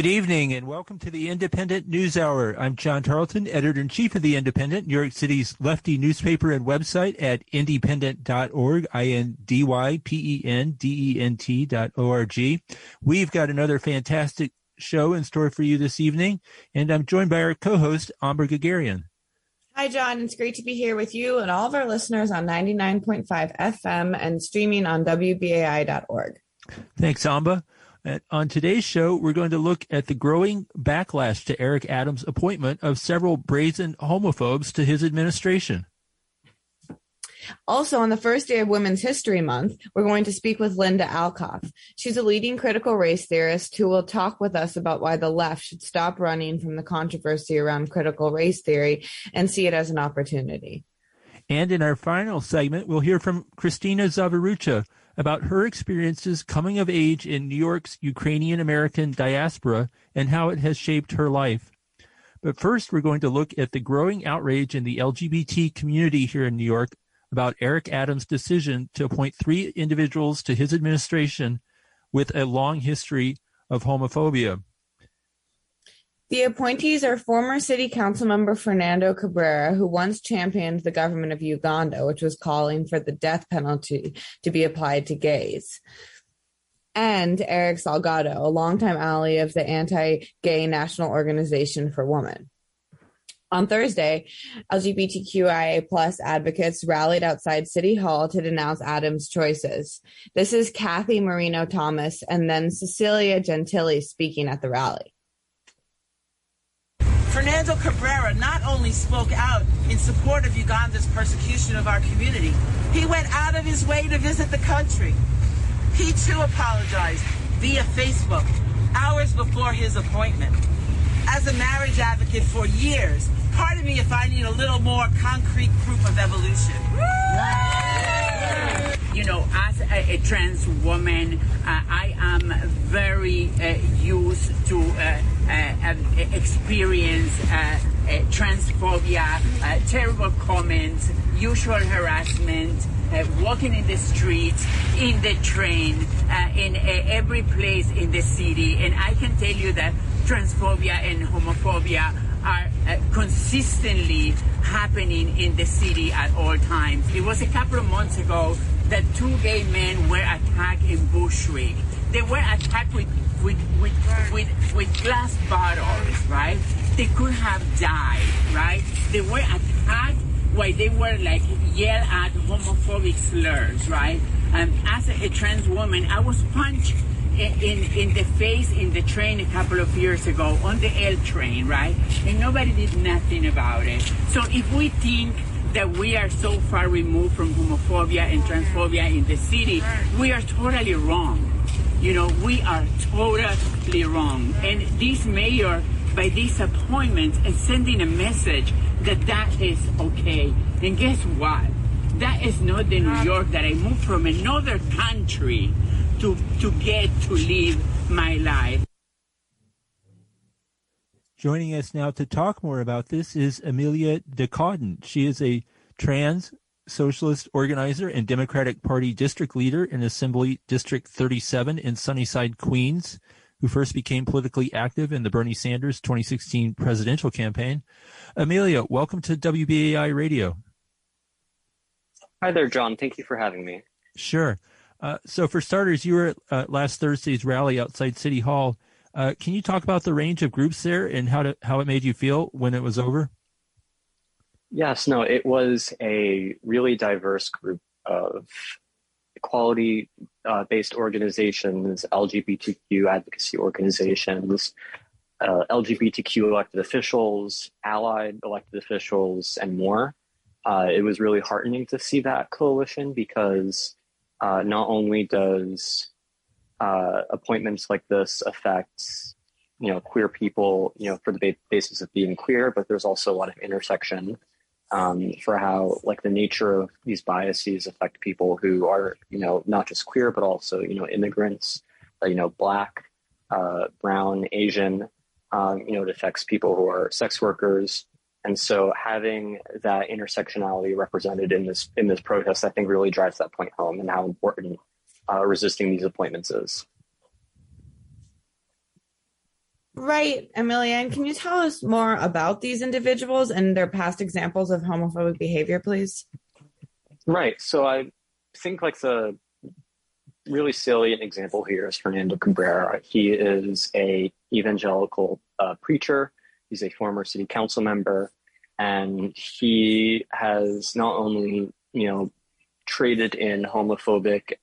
Good evening and welcome to the Independent News Hour. I'm John Tarleton, editor in chief of the Independent, New York City's lefty newspaper and website at indypendent.org, I-N-D-Y-P-E-N-D-E-N-T dot O-R-G. We've got another fantastic show in store for you this evening, and I'm joined by our co-host, Amba Guerguerian. Hi, John. It's great to be here with you and all of our listeners on 99.5 FM and streaming on WBAI.org. Thanks, Amba. On today's show, we're going to look at the growing backlash to Eric Adams' appointment of several brazen homophobes to his administration. Also, on the first day of Women's History Month, we're going to speak with Linda Alcoff. She's a leading critical race theorist who will talk with us about why the left should stop running from the controversy around critical race theory and see it as an opportunity. And in our final segment, we'll hear from Christina Zavarucha, about her experiences coming of age in New York's Ukrainian American diaspora and how it has shaped her life. But first, we're going to look at the growing outrage in the LGBT community here in New York about Eric Adams' decision to appoint three individuals to his administration with a long history of homophobia. The appointees are former city council member Fernando Cabrera, who once championed the government of Uganda, which was calling for the death penalty to be applied to gays, and Erick Salgado, a longtime ally of the anti-gay National Organization for Women. On Thursday, LGBTQIA plus advocates rallied outside City Hall to denounce Adams' choices. This is Cathy Marino-Thomas and then Cecilia Gentili speaking at the rally. Fernando Cabrera not only spoke out in support of Uganda's persecution of our community, he went out of his way to visit the country. He too apologized via Facebook hours before his appointment. As a marriage advocate for years, pardon me if I need a little more concrete proof of evolution. You know, as a, a trans woman, uh, I am very uh, used to uh, experience uh, uh, transphobia, terrible comments, usual harassment, walking in the streets, in the train, in every place in the city. And I can tell you that transphobia and homophobia are uh, consistently happening in the city at all times. It was a couple of months ago that two gay men were attacked in Bushwick. They were attacked with with with with, with glass bottles, right? They could have died, right? They were attacked while they were like yell at homophobic slurs, right? And as a, a trans woman, I was punched in, in the face in the train a couple of years ago on the L train, right? And nobody did nothing about it. So if we think that we are so far removed from homophobia and transphobia in the city, we are totally wrong. You know, we are totally wrong. And this mayor, by this appointment, is sending a message that that is okay. And guess what? That is not the New York that I moved from another country to, to get to live my life. Joining us now to talk more about this is Amelia DeCauden. She is a trans socialist organizer and Democratic Party district leader in Assembly District 37 in Sunnyside, Queens, who first became politically active in the Bernie Sanders 2016 presidential campaign. Amelia, welcome to WBAI Radio. Hi there, John. Thank you for having me. Sure. Uh, so, for starters, you were at uh, last Thursday's rally outside City Hall. Uh, can you talk about the range of groups there and how to, how it made you feel when it was over? Yes, no, it was a really diverse group of equality uh, based organizations, LGBTQ advocacy organizations, uh, LGBTQ elected officials, allied elected officials, and more. Uh, it was really heartening to see that coalition because uh, not only does uh, appointments like this affect you know queer people you know for the basis of being queer but there's also a lot of intersection um, for how like the nature of these biases affect people who are you know not just queer but also you know immigrants uh, you know black uh, brown asian um, you know it affects people who are sex workers. And so having that intersectionality represented in this in this protest, I think really drives that point home and how important uh, resisting these appointments is. Right, Emilian, can you tell us more about these individuals and their past examples of homophobic behavior, please? Right. So I think like the really salient example here is Fernando Cabrera. He is a evangelical uh, preacher. He's a former city council member, and he has not only you know traded in homophobic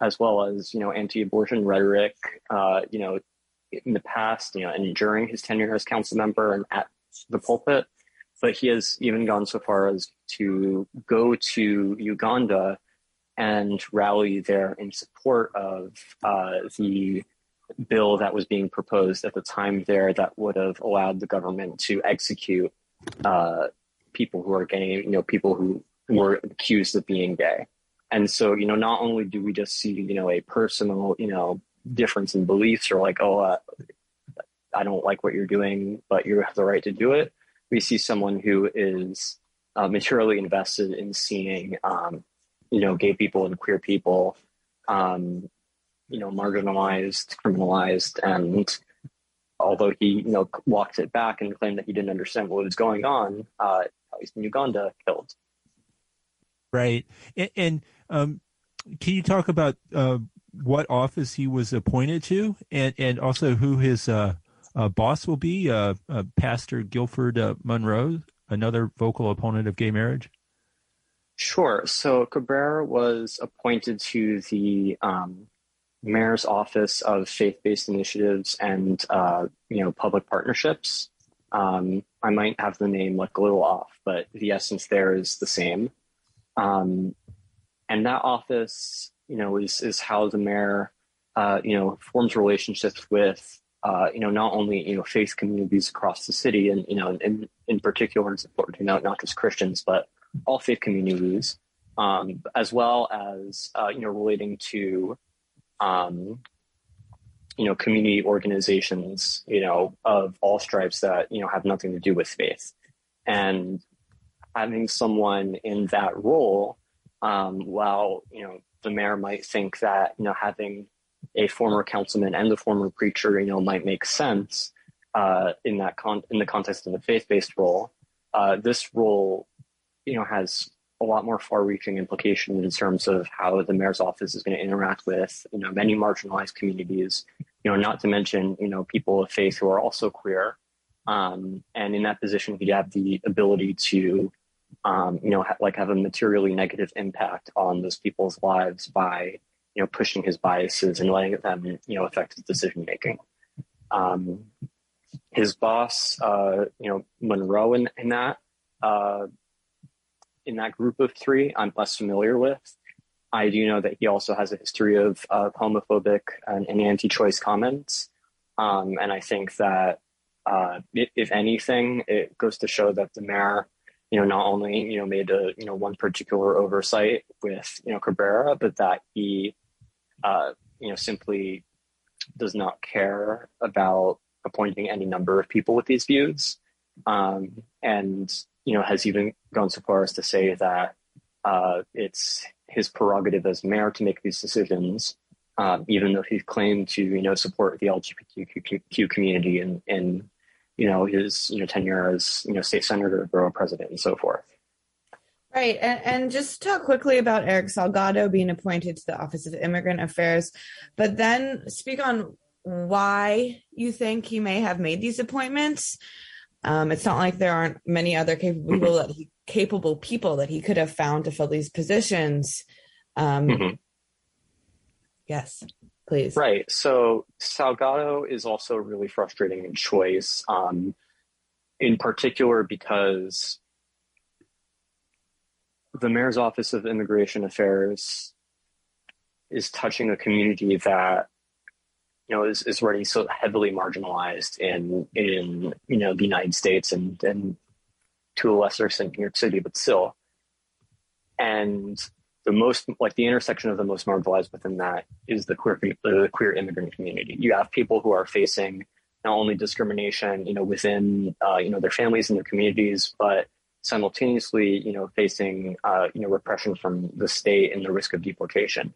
as well as you know anti-abortion rhetoric, uh, you know, in the past, you know, and during his tenure as council member and at the pulpit. But he has even gone so far as to go to Uganda and rally there in support of uh, the bill that was being proposed at the time there that would have allowed the government to execute uh, people who are gay, you know, people who were accused of being gay. And so, you know, not only do we just see, you know, a personal, you know, difference in beliefs or like, oh, uh, I don't like what you're doing, but you have the right to do it. We see someone who is uh, materially invested in seeing, um, you know, gay people and queer people, um, you know, marginalized, criminalized, and although he, you know, walked it back and claimed that he didn't understand what was going on, uh, least in Uganda, killed. Right, and, and um, can you talk about uh, what office he was appointed to, and and also who his uh, uh, boss will be? Uh, uh, Pastor Gilford uh, Monroe, another vocal opponent of gay marriage. Sure. So Cabrera was appointed to the um, mayor's office of faith-based initiatives and you know public partnerships. Um, I might have the name like a little off, but the essence there is the same. Um, and that office, you know, is is how the mayor, uh, you know, forms relationships with, uh, you know, not only you know faith communities across the city, and you know, in in particular, it's important to note not just Christians, but all faith communities, um, as well as uh, you know relating to, um, you know, community organizations, you know, of all stripes that you know have nothing to do with faith, and having someone in that role, um, while you know the mayor might think that you know having a former councilman and a former preacher, you know, might make sense uh, in that con- in the context of a faith-based role. Uh, this role, you know, has a lot more far-reaching implications in terms of how the mayor's office is going to interact with, you know, many marginalized communities. You know, not to mention, you know, people of faith who are also queer. Um, and in that position, he'd have the ability to um, you know, ha- like have a materially negative impact on those people's lives by, you know, pushing his biases and letting them, you know, affect his decision making. Um, his boss, uh, you know, Monroe in, in that, uh, in that group of three, I'm less familiar with. I do know that he also has a history of homophobic and, and, anti-choice comments, um, and I think that uh, if anything, it goes to show that the mayor you know, not only, you know, made a, you know, one particular oversight with, you know, Cabrera, but that he, uh, you know, simply does not care about appointing any number of people with these views. Um, and, you know, has even gone so far as to say that uh, it's his prerogative as mayor to make these decisions, um, even though he claimed to, you know, support the LGBTQ community in, in you know, his, you know, tenure as, you know, state senator, borough president, and so forth. Right. And, and, just talk quickly about Erick Salgado being appointed to the Office of Immigrant Affairs, but then speak on why you think he may have made these appointments. Um, it's not like there aren't many other capable people that he capable people that he could have found to fill these positions. Um, mm-hmm. Yes please. Right. So Salgado is also really frustrating choice, um, in particular because the mayor's office of immigration affairs is touching a community that you know is, is already so heavily marginalized in in you know the United States and and to a lesser extent New York City, but still. And the most like the intersection of the most marginalized within that is the queer the queer immigrant community. You have people who are facing not only discrimination, you know, within uh, you know their families and their communities, but simultaneously, you know, facing uh, you know repression from the state and the risk of deportation.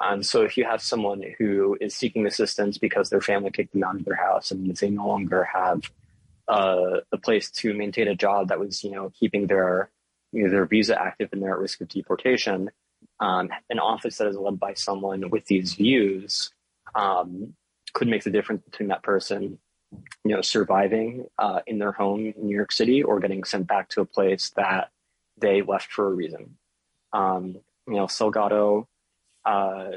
Um, so if you have someone who is seeking assistance because their family kicked them out of their house and they no longer have uh, a place to maintain a job that was, you know, keeping their you know, their visa active and they're at risk of deportation, um, an office that is led by someone with these views um, could make the difference between that person, you know, surviving uh, in their home in New York City or getting sent back to a place that they left for a reason. Um, you know, Salgado, uh,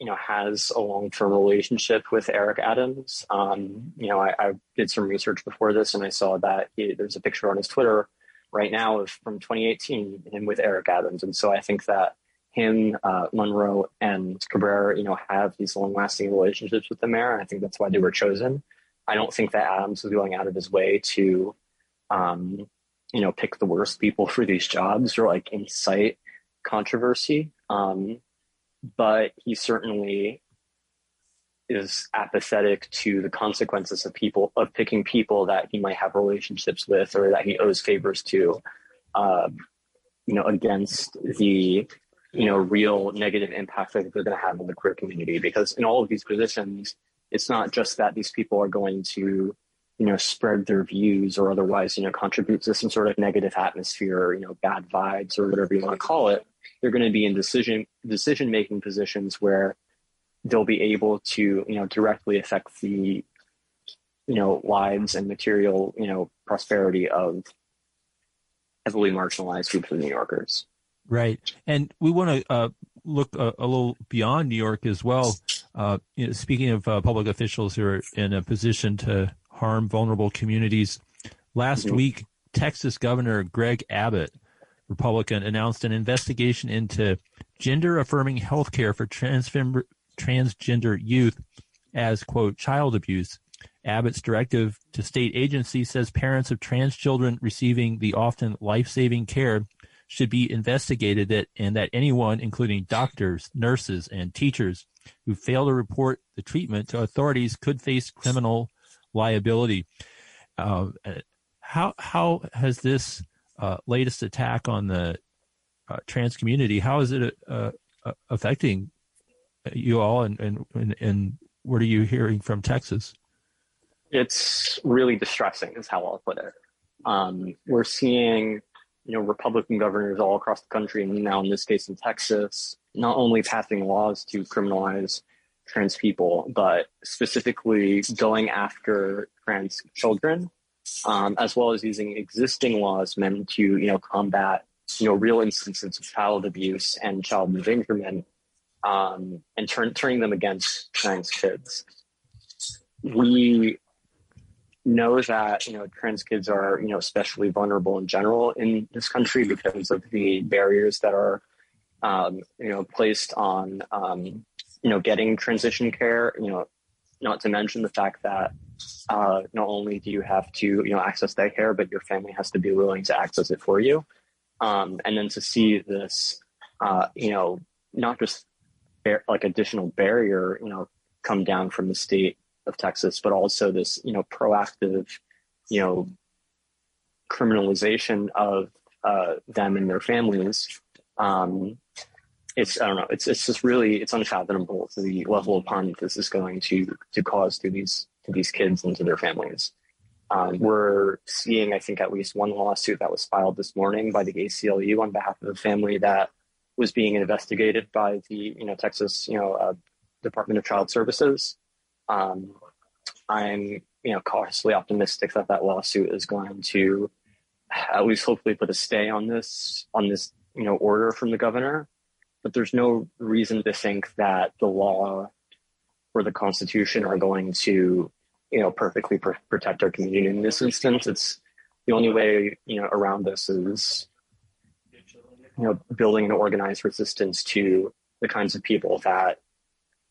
you know, has a long-term relationship with Eric Adams. Um, you know, I, I, did some research before this, and I saw that he, there's a picture on his Twitter right now of from 2018, him with Eric Adams, and so I think that him, uh, Monroe, and Cabrera, you know, have these long-lasting relationships with the mayor, and I think that's why they were chosen. I don't think that Adams was going out of his way to, um, you know, pick the worst people for these jobs or like incite controversy. Um, but he certainly is apathetic to the consequences of people of picking people that he might have relationships with or that he owes favors to, uh, you know, against the you know real negative impact that they're going to have on the queer community. Because in all of these positions, it's not just that these people are going to you know spread their views or otherwise you know contribute to some sort of negative atmosphere, you know, bad vibes or whatever you want to call it they're going to be in decision decision making positions where they'll be able to you know directly affect the you know lives and material you know prosperity of heavily marginalized groups of New Yorkers. Right, and we want to uh, look a, a, little beyond New York as well. Uh, you know, speaking of uh, public officials who are in a position to harm vulnerable communities, last mm-hmm. week Texas Governor Greg Abbott Republican, announced an investigation into gender affirming health care for transgender youth as, quote, child abuse. Abbott's directive to state agencies says parents of trans children receiving the often life saving care should be investigated that, and that anyone, including doctors, nurses, and teachers, who fail to report the treatment to authorities could face criminal liability. Uh, how how has this uh, latest attack on the uh, trans community. How is it uh, uh affecting you all, and, and and what are you hearing from Texas? It's really distressing, is how I'll put it. Um, we're seeing, you know, Republican governors all across the country, and now in this case in Texas, not only passing laws to criminalize trans people, but specifically going after trans children um, as well as using existing laws meant to, you know, combat, you know, real instances of child abuse and child endangerment, um, and turn, turning them against trans kids. We know that, you know, trans kids are, you know, especially vulnerable in general in this country because of the barriers that are, um, you know, placed on, um, you know, getting transition care, you know, not to mention the fact that uh, not only do you have to you know access that care, but your family has to be willing to access it for you. Um, and then to see this, uh, you know, not just bar- like additional barrier, you know, come down from the state of Texas, but also this, you know, proactive, you know, criminalization of uh, them and their families. Um, it's I don't know. It's it's just really it's unfathomable the level of harm that this is going to to cause to these to these kids and to their families. Um, we're seeing, I think, at least one lawsuit that was filed this morning by the ACLU on behalf of a family that was being investigated by the you know Texas you know uh, Department of Child Services. Um, I'm you know cautiously optimistic that that lawsuit is going to at least hopefully put a stay on this on this you know order from the governor but there's no reason to think that the law or the Constitution are going to, you know, perfectly pr- protect our community in this instance. It's the only way, you know, around this is, you know, building an organized resistance to the kinds of people that,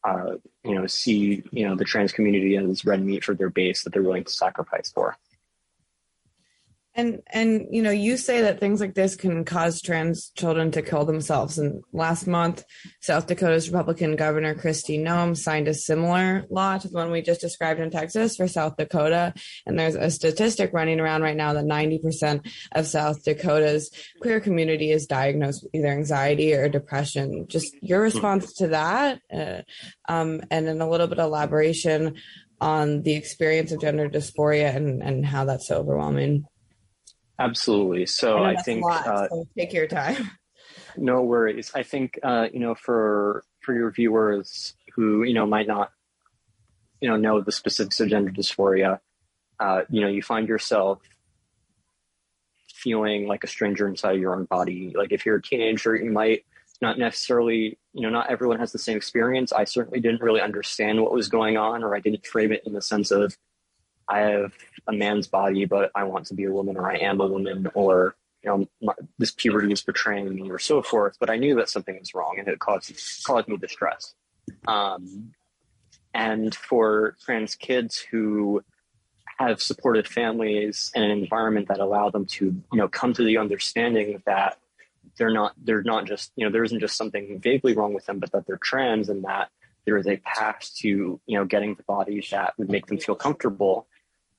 uh, you know, see, you know, the trans community as red meat for their base that they're willing to sacrifice for. And and you know, you say that things like this can cause trans children to kill themselves. And last month, South Dakota's Republican Governor Kristi Noem signed a similar law to the one we just described in Texas for South Dakota. And there's a statistic running around right now that 90% of South Dakota's queer community is diagnosed with either anxiety or depression. Just your response to that, uh, um, and then a little bit of elaboration on the experience of gender dysphoria and, and how that's so overwhelming. Absolutely. So I, I think lot, uh, so take your time. No worries. I think uh, you know for for your viewers who you know might not you know know the specifics of gender dysphoria, uh, you know you find yourself feeling like a stranger inside of your own body. Like if you're a teenager, you might not necessarily you know not everyone has the same experience. I certainly didn't really understand what was going on, or I didn't frame it in the sense of I have a man's body, but I want to be a woman, or I am a woman, or you know, my, this puberty is betraying me, or so forth. But I knew that something was wrong, and it caused caused me distress. Um, and for trans kids who have supported families and an environment that allow them to, you know, come to the understanding that they're not they're not just you know there isn't just something vaguely wrong with them, but that they're trans and that there is a path to you know getting the bodies that would make them feel comfortable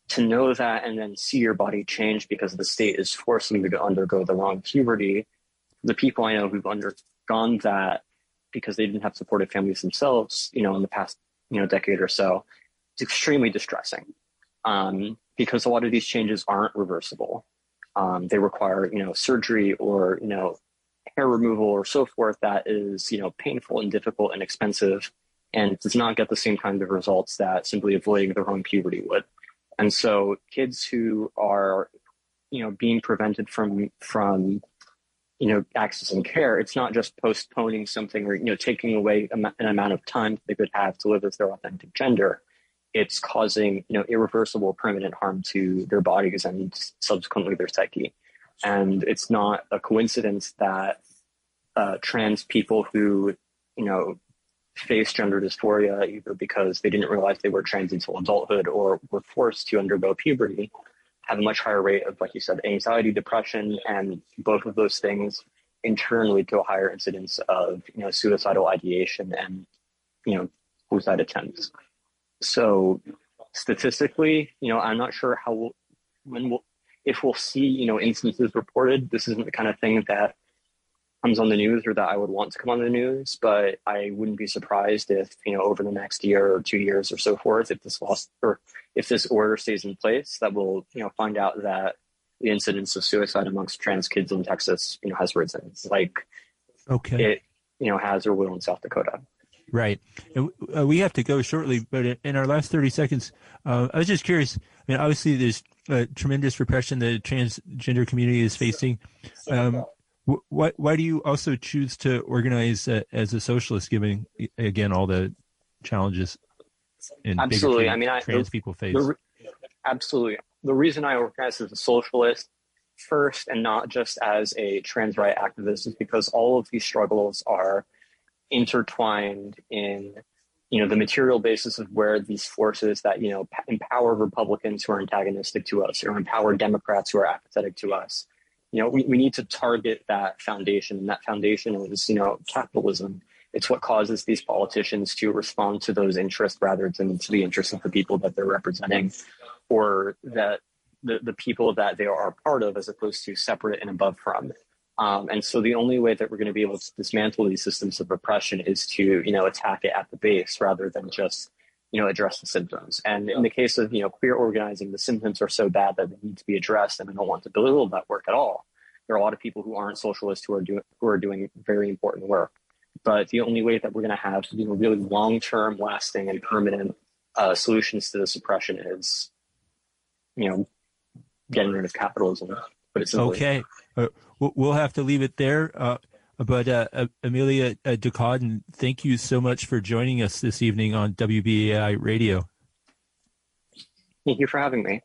to know that and then see your body change because the state is forcing you to undergo the wrong puberty. The people I know who've undergone that because they didn't have supportive families themselves, you know, in the past, you know, decade or so, it's extremely distressing. Um, because a lot of these changes aren't reversible. Um, they require, you know, surgery or, you know, hair removal or so forth that is, you know, painful and difficult and expensive and does not get the same kind of results that simply avoiding the wrong puberty would. And so kids who are, you know, being prevented from from you know accessing care, it's not just postponing something or you know taking away an amount of time they could have to live as their authentic gender. It's causing you know irreversible permanent harm to their bodies and subsequently their psyche. And it's not a coincidence that uh, trans people who you know face gender dysphoria either because they didn't realize they were trans until adulthood or were forced to undergo puberty have a much higher rate of, like you said, anxiety, depression, and both of those things in turn lead to a higher incidence of, you know, suicidal ideation and, you know, suicide attempts. So statistically, you know, I'm not sure how, when we'll, if we'll see, you know, instances reported, this isn't the kind of thing that comes on the news or that I would want to come on the news, but I wouldn't be surprised if, you know, over the next year or two years or so forth, if this loss or if this order stays in place, that we'll, you know, find out that the incidence of suicide amongst trans kids in Texas, you know, has risen. like okay. it, you know, has or will in South Dakota. Right. And uh, we have to go shortly, but in our last 30 seconds, uh, I was just curious. I mean, obviously, there's uh, tremendous repression the transgender community is facing. Um, why, why do you also choose to organize uh, as a socialist, given again all the challenges and absolutely? I mean, I, trans the, people face. The, absolutely, the reason I organize as a socialist first, and not just as a trans right activist, is because all of these struggles are intertwined in you know the material basis of where these forces that you know empower Republicans who are antagonistic to us or empower Democrats who are apathetic to us you know, we, we need to target that foundation, and that foundation is, you know, capitalism. It's what causes these politicians to respond to those interests rather than to the interests of the people that they're representing or that the, the people that they are part of as opposed to separate and above from. Um, and so the only way that we're going to be able to dismantle these systems of oppression is to, you know, attack it at the base rather than just, you know, address the symptoms. And in the case of, you know, queer organizing, the symptoms are so bad that they need to be addressed and I don't want to belittle that work at all. There are a lot of people who aren't socialists who are doing who are doing very important work. But the only way that we're going to have you know, really long term, lasting, and permanent uh, solutions to this oppression is, you know, getting rid of capitalism. But it's okay. Uh, we'll have to leave it there. Uh, but uh, Amelia uh, thank you so much for joining us this evening on WBAI Radio. Thank you for having me.